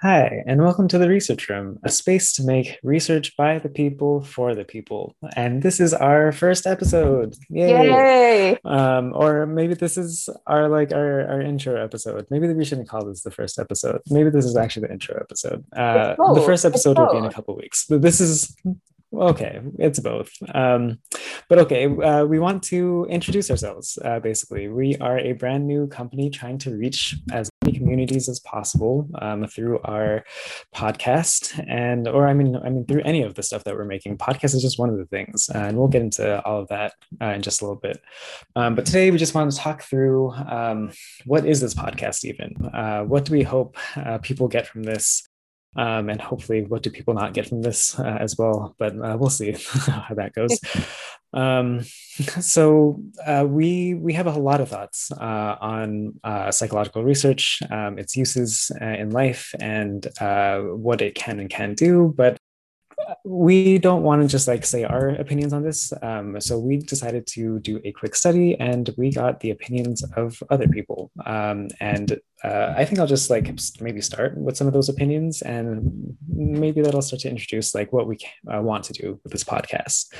Hi, and welcome to the Research Room, a space to make research by the people for the people. And this is our first episode. Yay! Yay! Um, or maybe this is our like our, our intro episode. Maybe we shouldn't call this the first episode. Maybe this is actually the intro episode. Uh, the first episode will be in a couple weeks. But this is okay it's both. Um, but okay uh, we want to introduce ourselves uh, basically. We are a brand new company trying to reach as many communities as possible um, through our podcast and or i mean i mean through any of the stuff that we're making. Podcast is just one of the things uh, and we'll get into all of that uh, in just a little bit. Um, but today we just want to talk through um, what is this podcast even? Uh, what do we hope uh, people get from this um, and hopefully what do people not get from this uh, as well but uh, we'll see how that goes um, so uh, we we have a lot of thoughts uh, on uh, psychological research um, its uses uh, in life and what it can and can do but we don't want to just like say our opinions on this. Um, so we decided to do a quick study and we got the opinions of other people. Um, and uh, I think I'll just like maybe start with some of those opinions and maybe that'll start to introduce like what we uh, want to do with this podcast.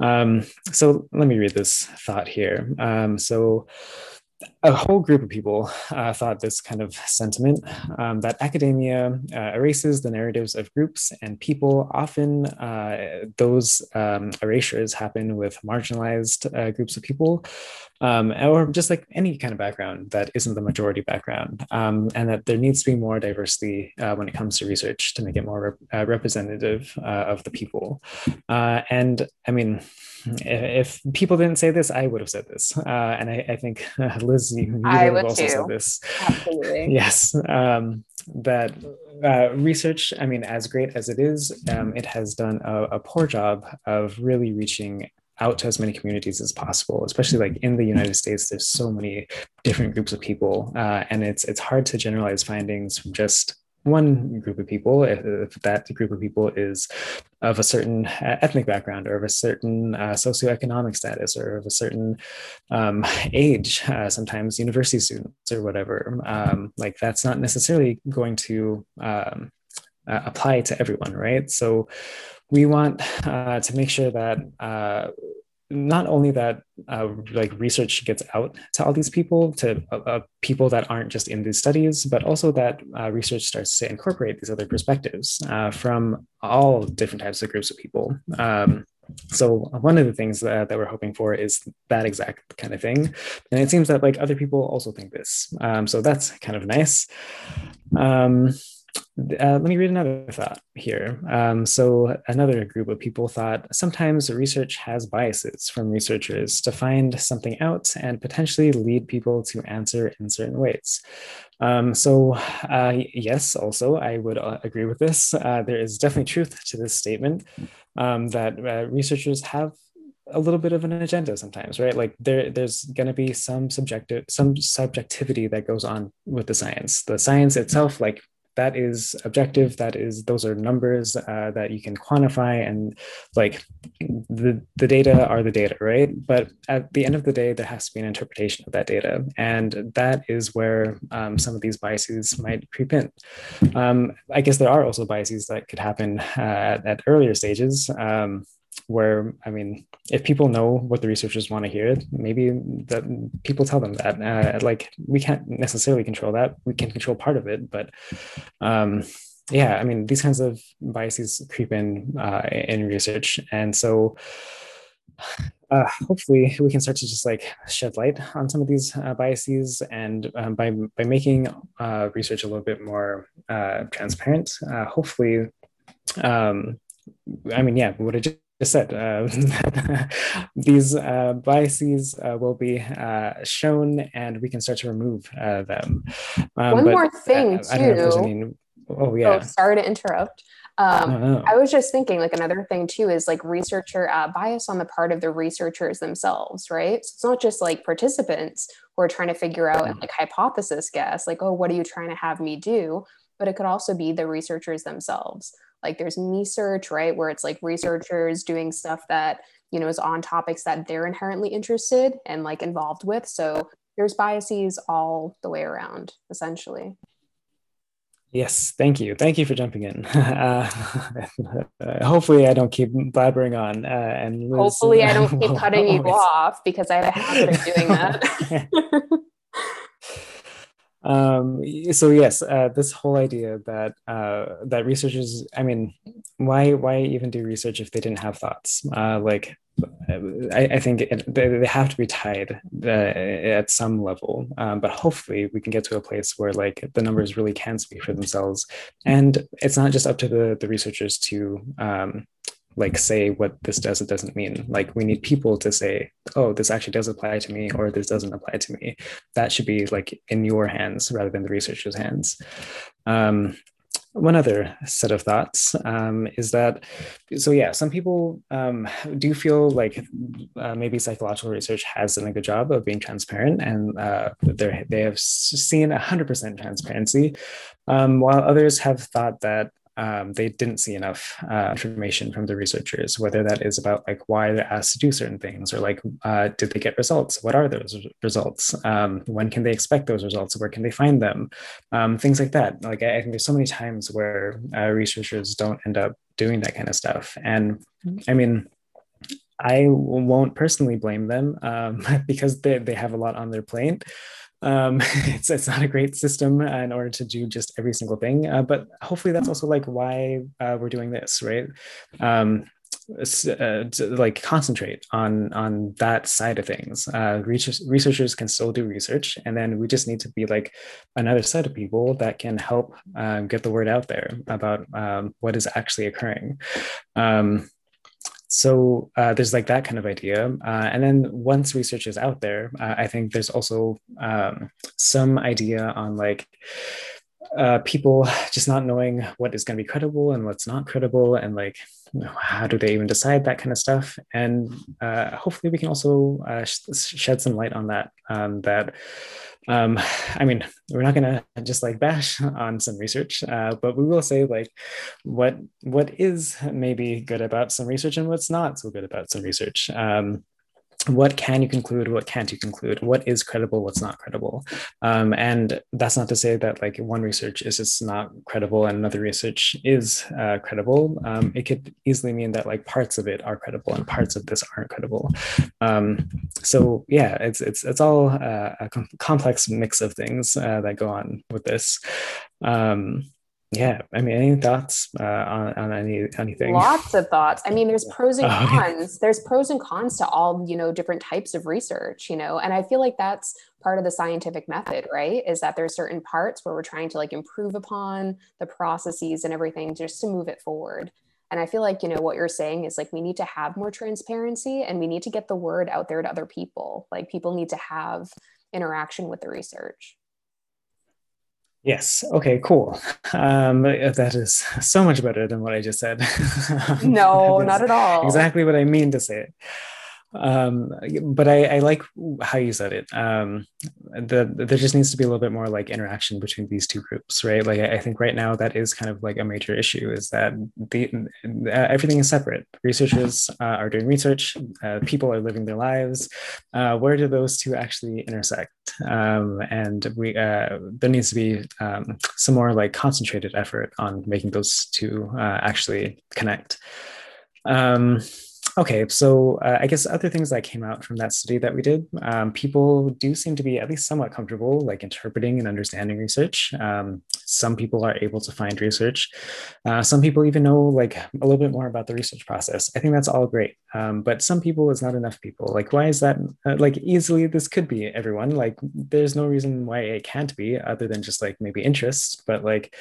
Um, so let me read this thought here. Um, so a whole group of people uh, thought this kind of sentiment um, that academia uh, erases the narratives of groups and people. Often, uh, those um, erasures happen with marginalized uh, groups of people, um, or just like any kind of background that isn't the majority background, um, and that there needs to be more diversity uh, when it comes to research to make it more rep- uh, representative of the people. and I mean, if, if, people didn't say this, I would have said this. Uh, and I, I think uh, Liz, you, you would have also too. said this. Absolutely. yes. Um, that uh, research, I mean, as great as it is, um, it has done a, a poor job of really reaching out to as many communities as possible especially like in the united states there's so many different groups of people uh, and it's it's hard to generalize findings from just one group of people, if, if, that group of people is of a certain ethnic background or of a certain uh, socioeconomic status or of a certain um, age, uh, sometimes university students or whatever, um, like that's not necessarily going to um, uh, apply to everyone, right? So we want uh, to make sure that uh, not only that uh, like research gets out to all these people to uh, uh, people that aren't just in these studies but also that uh, research starts to incorporate these other perspectives uh, from all different types of groups of people. Um, so one of the things that, that, we're hoping for is that exact kind of thing. And it seems that like other people also think this. Um, so that's kind of nice. Um, uh, let me read another thought here. Um, so, another group of people thought sometimes research has biases from researchers to find something out and potentially lead people to answer in certain ways. Um, so, uh, yes, also, I would uh, agree with this. Uh, there is definitely truth to this statement um, that uh, researchers have a little bit of an agenda sometimes right like there there's going to be some subjective some subjectivity that goes on with the science the science itself like that is objective that is those are numbers uh, that you can quantify and like the the data are the data right? But at the end of the day there has to be an interpretation of that data. And that is where um, some of these biases might creep in. Um, i guess there are also biases that could happen uh, at, at, earlier stages. Um, where i mean if people know what the researchers want to hear maybe that people tell them that. Uh, like we can't necessarily control that. We can control part of it but um, yeah i mean these kinds of biases creep in uh, in research. And so uh, hopefully we can start to just like shed light on some of these uh, biases and um, by by making uh, research a little bit more uh, transparent uh, hopefully um, i mean yeah what I just said, uh, these uh, biases uh, will be uh, shown and we can start to remove uh, them. Um, One but, more thing, too. I any... Oh, yeah. Oh, sorry to interrupt. Um, I was just thinking, like, another thing, too, is like researcher uh, bias on the part of the researchers themselves, right? So it's not just like participants who are trying to figure out and like hypothesis guess, like, oh, what are you trying to have me do? But it could also be the researchers themselves like there's me search right where it's like researchers doing stuff that you know is on topics that they're inherently interested and like involved with so there's biases all the way around essentially Yes, thank you. Thank you for jumping in. Uh, hopefully, I don't keep blabbering on. Uh, and Liz, hopefully, I don't keep cutting you off because I have a habit of doing that. Um, so yes, uh, this whole idea that uh, that researchers, I mean, why why even do research if they didn't have thoughts? Uh, like I, I, think it, they, they, have to be tied uh, at some level, um, but hopefully we can get to a place where like the numbers really can speak for themselves, and it's not just up to the the researchers to um, like say what this does it doesn't mean. Like we need people to say, oh, this actually does apply to me, or this doesn't apply to me. That should be like in your hands rather than the researcher's hands. Um, one other set of thoughts um, is that so yeah some people um, do feel like uh, maybe psychological research has done a good job of being transparent and uh, they have seen 100% transparency um, while others have thought that um, they didn't see enough uh, information from the researchers, whether that is about like why they're asked to do certain things or like uh, did they get results? What are those results? Um, when can they expect those results? Where can they find them? Um, things like that. Like I, think there's so many times where uh, researchers don't end up doing that kind of stuff. And I mean, I won't personally blame them um, because they, they have a lot on their plate. Um, it's it's not a great system in order to do just every single thing, uh, but hopefully that's also like why uh, we're doing this, right? Um, uh, like concentrate on on that side of things. Uh, research, researchers can still do research, and then we just need to be like another set of people that can help um, get the word out there about um, what is actually occurring. Um, so uh, there's like that kind of idea. Uh, and then once research is out there uh, i think there's also um, some idea on like uh, people just not knowing what is going to be credible and what's not credible and like how do they even decide that kind of stuff and uh, hopefully we can also uh, sh- shed some light on that um, that um, I mean, we're not going to just like bash on some research, uh, but we will say like what what is maybe good about some research and what's not so good about some research. Um, what can you conclude what can't you conclude what is credible what's not credible. Um, and that's not to say that like one research is just not credible and another research is uh, credible. Um, it could easily mean that like parts of it are credible and parts of this aren't credible. Um, so yeah it's it's it's all uh, a com- complex mix of things uh, that go on with this. Um, yeah i mean any thoughts uh, on, on any anything lots of thoughts. I mean there's pros and oh, cons. There's pros and cons to all you know different types of research you know and i feel like that's part of the scientific method right? Is that there's certain parts where we're trying to like improve upon the processes and everything just to move it forward. And i feel like you know what you're saying is like we need to have more transparency and we need to get the word out there to other people. Like people need to have interaction with the research Yes. Okay, cool. Um, that is so much better than what I just said. no, not at all. Exactly what I mean to say um but I, I like how you said it. Um the there just needs to be a little bit more like interaction between these two groups right? Like i think right now that is kind of like a major issue is that the uh, everything is separate. Researchers uh, are doing research uh, people are living their lives. Uh, where do those two actually intersect? Um and we uh there needs to be um some more like concentrated effort on making those two uh, actually connect. Um Okay, so uh, I guess other things that came out from that study that we did, um, people do seem to be at least somewhat comfortable like interpreting and understanding research. Um, some people are able to find research. Uh, some people even know like a little bit more about the research process. I think that's all great. Um, but some people is not enough people. Like, why is that? Uh, like, easily this could be everyone. Like, there's no reason why it can't be other than just like maybe interest. But like,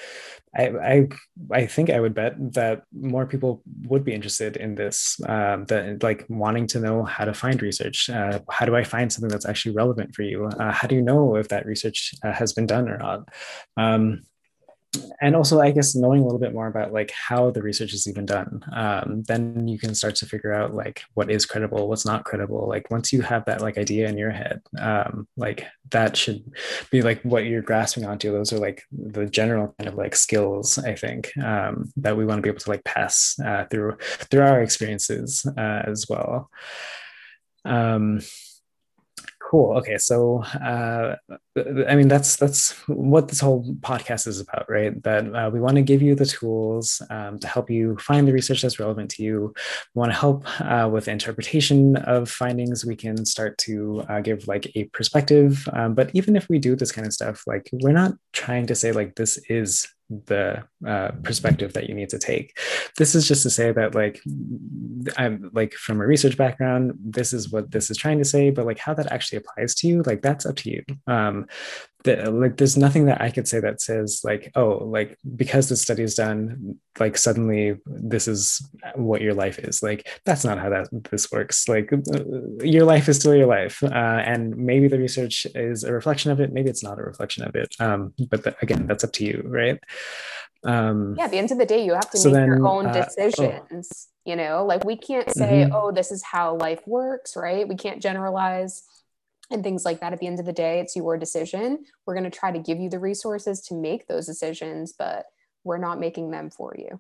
I I I think I would bet that more people would be interested in this. Um, that like wanting to know how to find research. Uh, how do I find something that's actually relevant for you? Uh, how do you know if that research uh, has been done or not? Um, and also i guess knowing a little bit more about like how the research is even done um, then you can start to figure out like what is credible what's not credible. Like once you have that like idea in your head um, like that should be like what you're grasping onto. Those are like the general kind of like skills i think um, that we want to be able to like pass uh, through through our experiences uh, as well. Um, Cool. Okay, so uh, I mean that's that's what this whole podcast is about, right? That uh, we want to give you the tools um, to help you find the research that's relevant to you. We want to help uh, with interpretation of findings. We can start to uh, give like a perspective. Um, but even if we do this kind of stuff, like we're not trying to say like this is the uh, perspective that you need to take. This is just to say that, like, I'm like from a research background, this is what this is trying to say, but like how that actually applies to you, like that's up to you. Um, the, like there's nothing that I could say that says like, oh, like because the study is done, like suddenly this is what your life is. Like that's not how that this works. Like uh, your life is still your life, uh, and maybe the research is a reflection of it. Maybe it's not a reflection of it. Um, but the, again, that's up to you, right? Um, yeah, at the end of the day, you have to so make then, your own decisions. Uh, oh. You know, like we can't say, mm-hmm. oh, this is how life works, right? We can't generalize and things like that. At the end of the day, it's your decision. We're going to try to give you the resources to make those decisions, but we're not making them for you.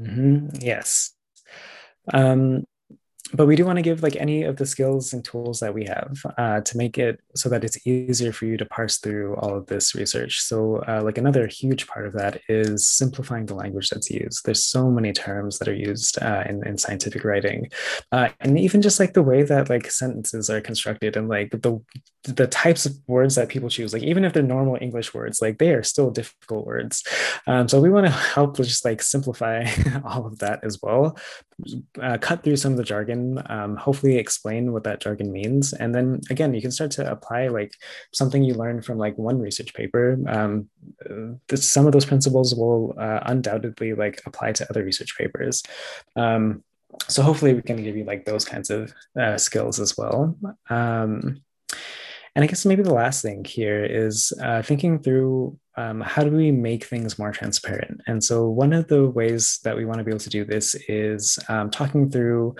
Mm-hmm. Yes. Um, but we do want to give like any of the skills and tools that we have uh, to make it so that it's easier for you to parse through all of this research. So uh, like another huge part of that is simplifying the language that's used. There's so many terms that are used uh, in, in scientific writing. Uh, and even just like the way that like sentences are constructed and like the the types of words that people choose like even if they're normal english words like they are still difficult words. Um, so we want to help just like simplify all of that as well. Uh, cut through some of the jargon, um, hopefully explain what that jargon means. And then again, you can start to apply like something you learned from like one research paper. Um, this, some of those principles will uh, undoubtedly like apply to other research papers. Um, so hopefully we can give you like those kinds of uh, skills as well. Um, and I guess maybe the last thing here is uh, thinking through um, how do we make things more transparent? And so, one of the ways that we want to be able to do this is um, talking through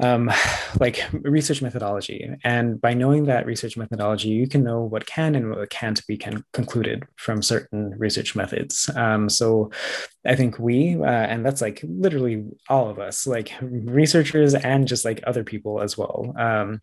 um, like research methodology. And by knowing that research methodology, you can know what can and what can't be can concluded from certain research methods. Um, so I think we, uh, and that's like literally all of us, like researchers and just like other people as well. Um,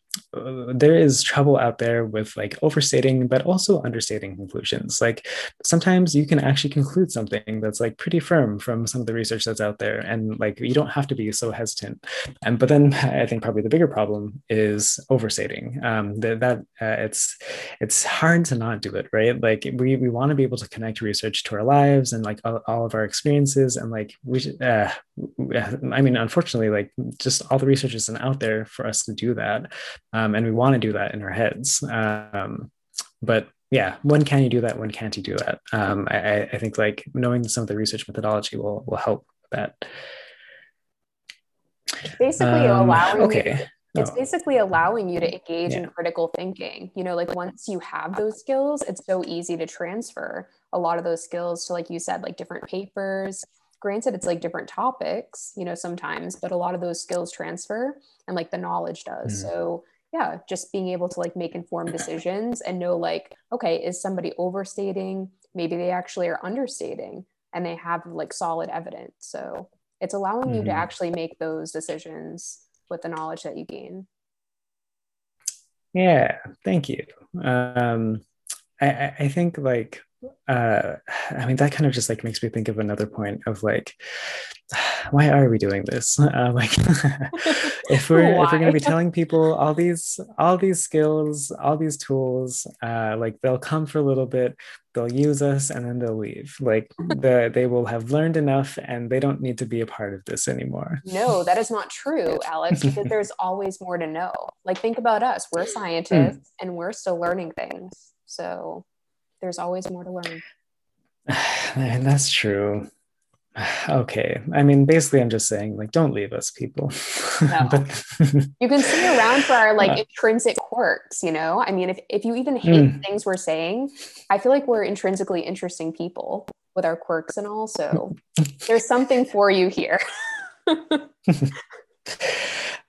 there is trouble out there with like overstating, but also understating conclusions. Like sometimes you can actually conclude something that's like pretty firm from some of the research that's out there, and like you don't have to be so hesitant. And but then I think probably the bigger problem is overstating. Um, that that uh, it's it's hard to not do it, right? Like we we want to be able to connect research to our lives and like all, all of our experiences, and like we should, uh, I mean, unfortunately, like just all the research isn't out there for us to do that, um, and we want to do that in our heads. Um, but yeah, when can you do that? When can't you do that? Um, I, I think like knowing some of the research methodology will will help that basically um, allowing okay. You, it's oh. basically allowing you to engage yeah. in critical thinking. You know, like once you have those skills, it's so easy to transfer a lot of those skills to, like you said, like different papers. Granted, it's like different topics, you know, sometimes, but a lot of those skills transfer and like the knowledge does. Mm. So, yeah, just being able to like make informed decisions and know, like, okay, is somebody overstating? Maybe they actually are understating and they have like solid evidence. So, it's allowing mm-hmm. you to mm-hmm. actually make those decisions with the knowledge that you gain yeah thank you um i i think like uh i mean that kind of just like makes me think of another point of like why are we doing this? Uh, like if we're why? if we're going to be telling people all these all these skills all these tools uh like they'll come for a little bit they'll use us and then they'll leave. Like the, they will have learned enough and they don't need to be a part of this anymore. No that is not true alex because there's always more to know. Like think about us. We're scientists mm. and we're still learning things. So there's always more to learn. And that's true. Okay. I mean basically i'm just saying like don't leave us people. No. but, you can see around for our like uh, intrinsic quirks you know? I mean if, if you even hate mm. things we're saying i feel like we're intrinsically interesting people with our quirks and all so there's something for you here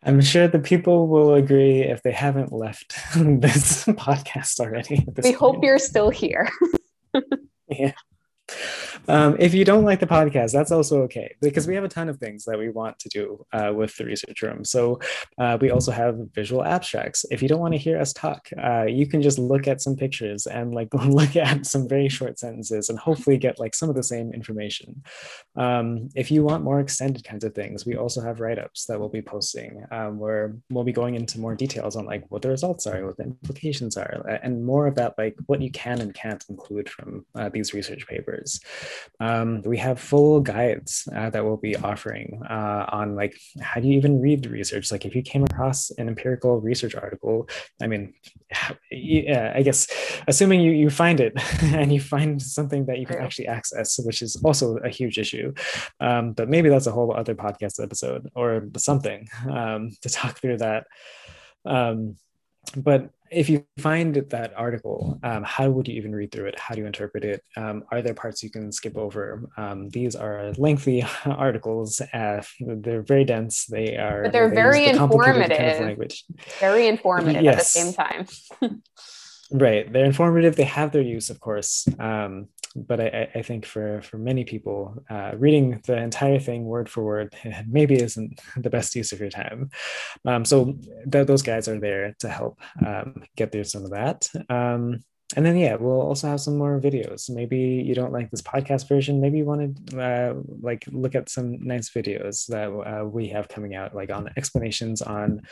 i'm sure the people will agree if they haven't left this podcast already we point. hope you're still here yeah um, if you don't like the podcast, that's also okay because we have a ton of things that we want to do uh, with the research room. So uh, we also have visual abstracts. If you don't want to hear us talk, uh, you can just look at some pictures and like look at some very short sentences and hopefully get like some of the same information. Um, if you want more extended kinds of things, we also have write-ups that we'll be posting um, where we'll be going into more details on like what the results are, what the implications are, and more that like what you can and can't include from uh, these research papers. Um, we have full guides uh, that we'll be offering uh, on like how do you even read the research? Like if you came across an empirical research article, I mean, yeah, I guess assuming you you find it and you find something that you can actually access, which is also a huge issue. Um, but maybe that's a whole other podcast episode or something um, to talk through that. Um, but if you find that article, um, how would you even read through it? How do you interpret it? Um, are there parts you can skip over? Um, these are lengthy articles. Uh, they're very dense. They are. But they're they very informative. Kind of language. Very informative yes. at the same time. right. They're informative. They have their use, of course. But I, I, think for for many people, uh, reading the entire thing word for word maybe isn't the best use of your time. Um, so th- those guys are there to help um, get through some of that. Um, and then yeah, we'll also have some more videos. Maybe you don't like this podcast version. Maybe you want to uh, like look at some nice videos that uh, we have coming out, like on explanations on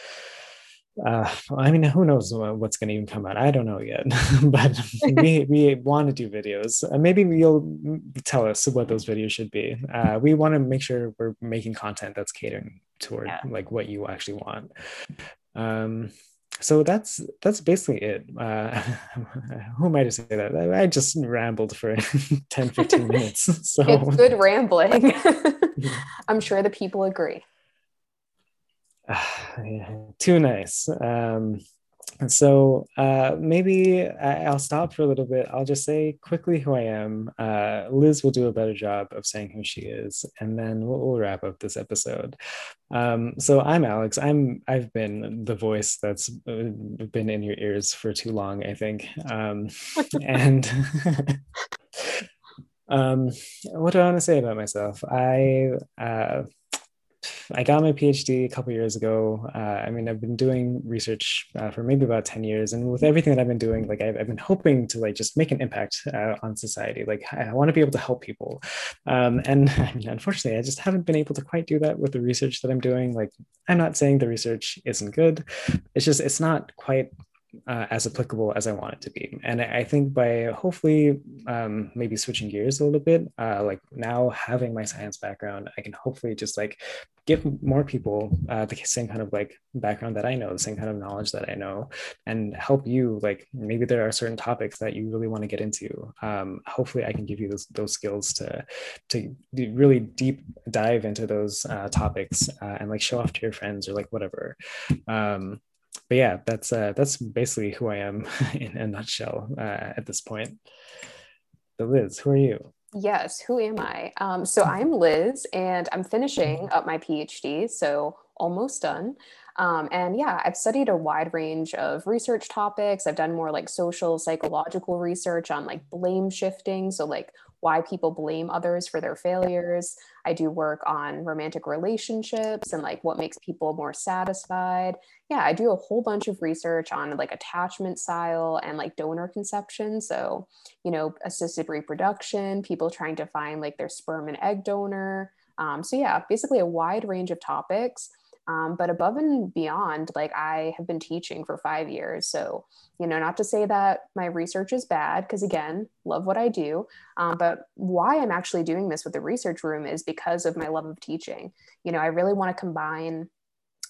uh, I mean, who knows what's going to even come out? I don't know yet, but we we want to do videos. Uh, maybe you'll tell us what those videos should be. Uh, we want to make sure we're making content that's catering toward yeah. like what you actually want. Um, so that's that's basically it. Uh, who am I to say that? I just rambled for 10, 15 minutes. So it's good rambling. I'm sure the people agree. too nice. Um, and so uh, maybe I'll stop for a little bit. I'll just say quickly who I am. Uh, Liz will do a better job of saying who she is, and then we'll, we'll wrap up this episode. Um, so I'm Alex. I'm I've been the voice that's been in your ears for too long, I think. Um, and um, what do I want to say about myself? I uh, I got my PhD a couple years ago. Uh, I mean, I've been doing research uh, for maybe about 10 years. And with everything that I've been doing, like I've, I've been hoping to like just make an impact uh, on society. Like I, want to be able to help people. Um, and I mean, unfortunately, I just haven't been able to quite do that with the research that I'm doing. Like I'm not saying the research isn't good. It's just, it's not quite uh, as applicable as I want it to be. And I think by hopefully um, maybe switching gears a little bit, uh, like now having my science background, I can hopefully just like give more people uh, the same kind of like background that I know, the same kind of knowledge that I know, and help you. Like maybe there are certain topics that you really want to get into. Um, hopefully, I can give you those those skills to to really deep dive into those uh, topics uh, and like show off to your friends or like whatever. Um, but yeah, that's uh, that's basically who I am in a nutshell uh, at this point. So Liz, who are you? Yes, who am I? Um, so I'm Liz, and I'm finishing up my PhD, so almost done. Um, and yeah, I've studied a wide range of research topics. I've done more like social psychological research on like blame shifting. So, like why people blame others for their failures. I do work on romantic relationships and like what makes people more satisfied. Yeah, I do a whole bunch of research on like attachment style and like donor conception. So, you know, assisted reproduction, people trying to find like their sperm and egg donor. Um, so, yeah, basically a wide range of topics. Um, but above and beyond, like I have been teaching for five years. So, you know, not to say that my research is bad, because again, love what I do. Um, but why I'm actually doing this with the research room is because of my love of teaching. You know, I really want to combine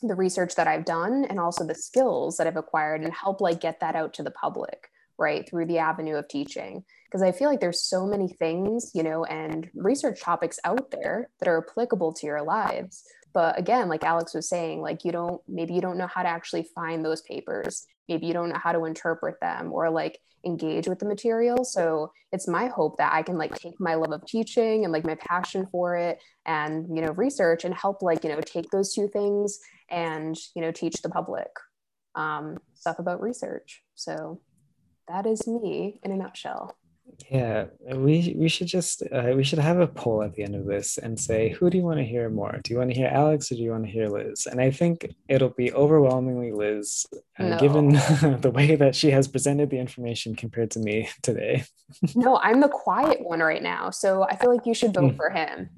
the research that I've done and also the skills that I've acquired and help like get that out to the public, right, through the avenue of teaching. Because I feel like there's so many things, you know, and research topics out there that are applicable to your lives but again like alex was saying like you don't maybe you don't know how to actually find those papers. Maybe you don't know how to interpret them or like engage with the material. So it's my hope that i can like take my love of teaching and like my passion for it and you know research and help like you know take those two things and you know teach the public um, stuff about research. So that is me in a nutshell Yeah, we we should just uh, we should have a poll at the end of this and say who do you want to hear more? Do you want to hear Alex or do you want to hear Liz? And I think it'll be overwhelmingly Liz, uh, no. given the way that she has presented the information compared to me today. no, I'm the quiet one right now, so I feel like you should vote hmm. for him.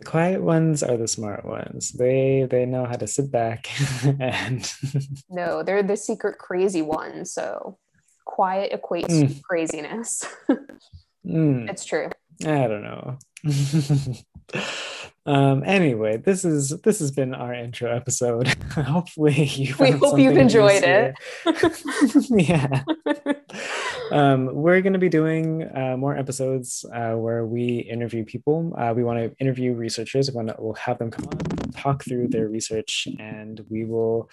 The quiet ones are the smart ones. They they know how to sit back and. no, they're the secret crazy ones. So quiet equates mm. to craziness. mm. It's true. I don't know. um anyway this is this has been our intro episode hopefully you we hope you've enjoyed it yeah um we're going to be doing uh, more episodes uh, where we interview people uh, we want to interview researchers we want to we'll have them come on talk through their research and we will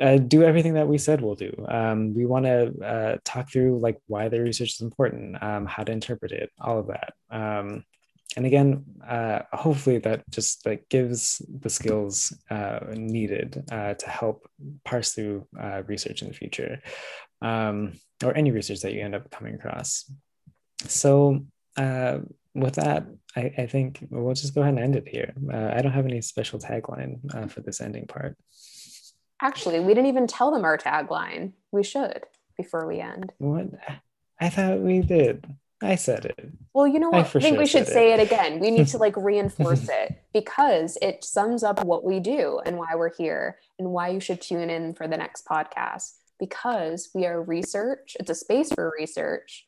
uh, do everything that we said we'll do. Um, we want to uh, talk through like why the research is important, um, how to interpret it, all of that. Um, and again, uh, hopefully that just like gives the skills uh, needed uh, to help parse through uh, research in the future, um, or any research that you end up coming across. So with that, I, I, think we'll just go ahead and end it here. I don't have any special tagline for this ending part. Actually, we didn't even tell them our tagline. We should before we end. What? I thought we did. I said it. Well, you know what? I, I think sure we should say it. it again. We need to like reinforce it because it sums up what we do and why we're here and why you should tune in for the next podcast. Because we are research, it's a space for research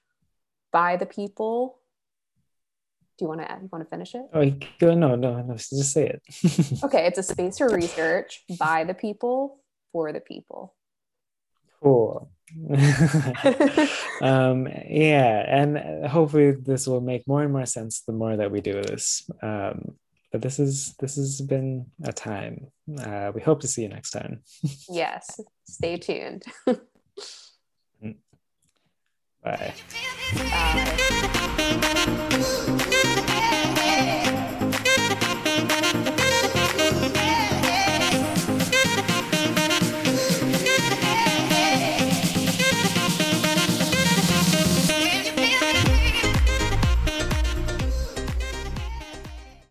by the people do you want to you want to finish it? Oh, go no, no, no. Just say it. okay, it's a space for research by the people for the people. Cool. um, yeah, and hopefully this will make more and more sense the more that we do this. Um, but this is this has been a time. Uh, we hope to see you next time. yes, stay tuned. Bye. Bye.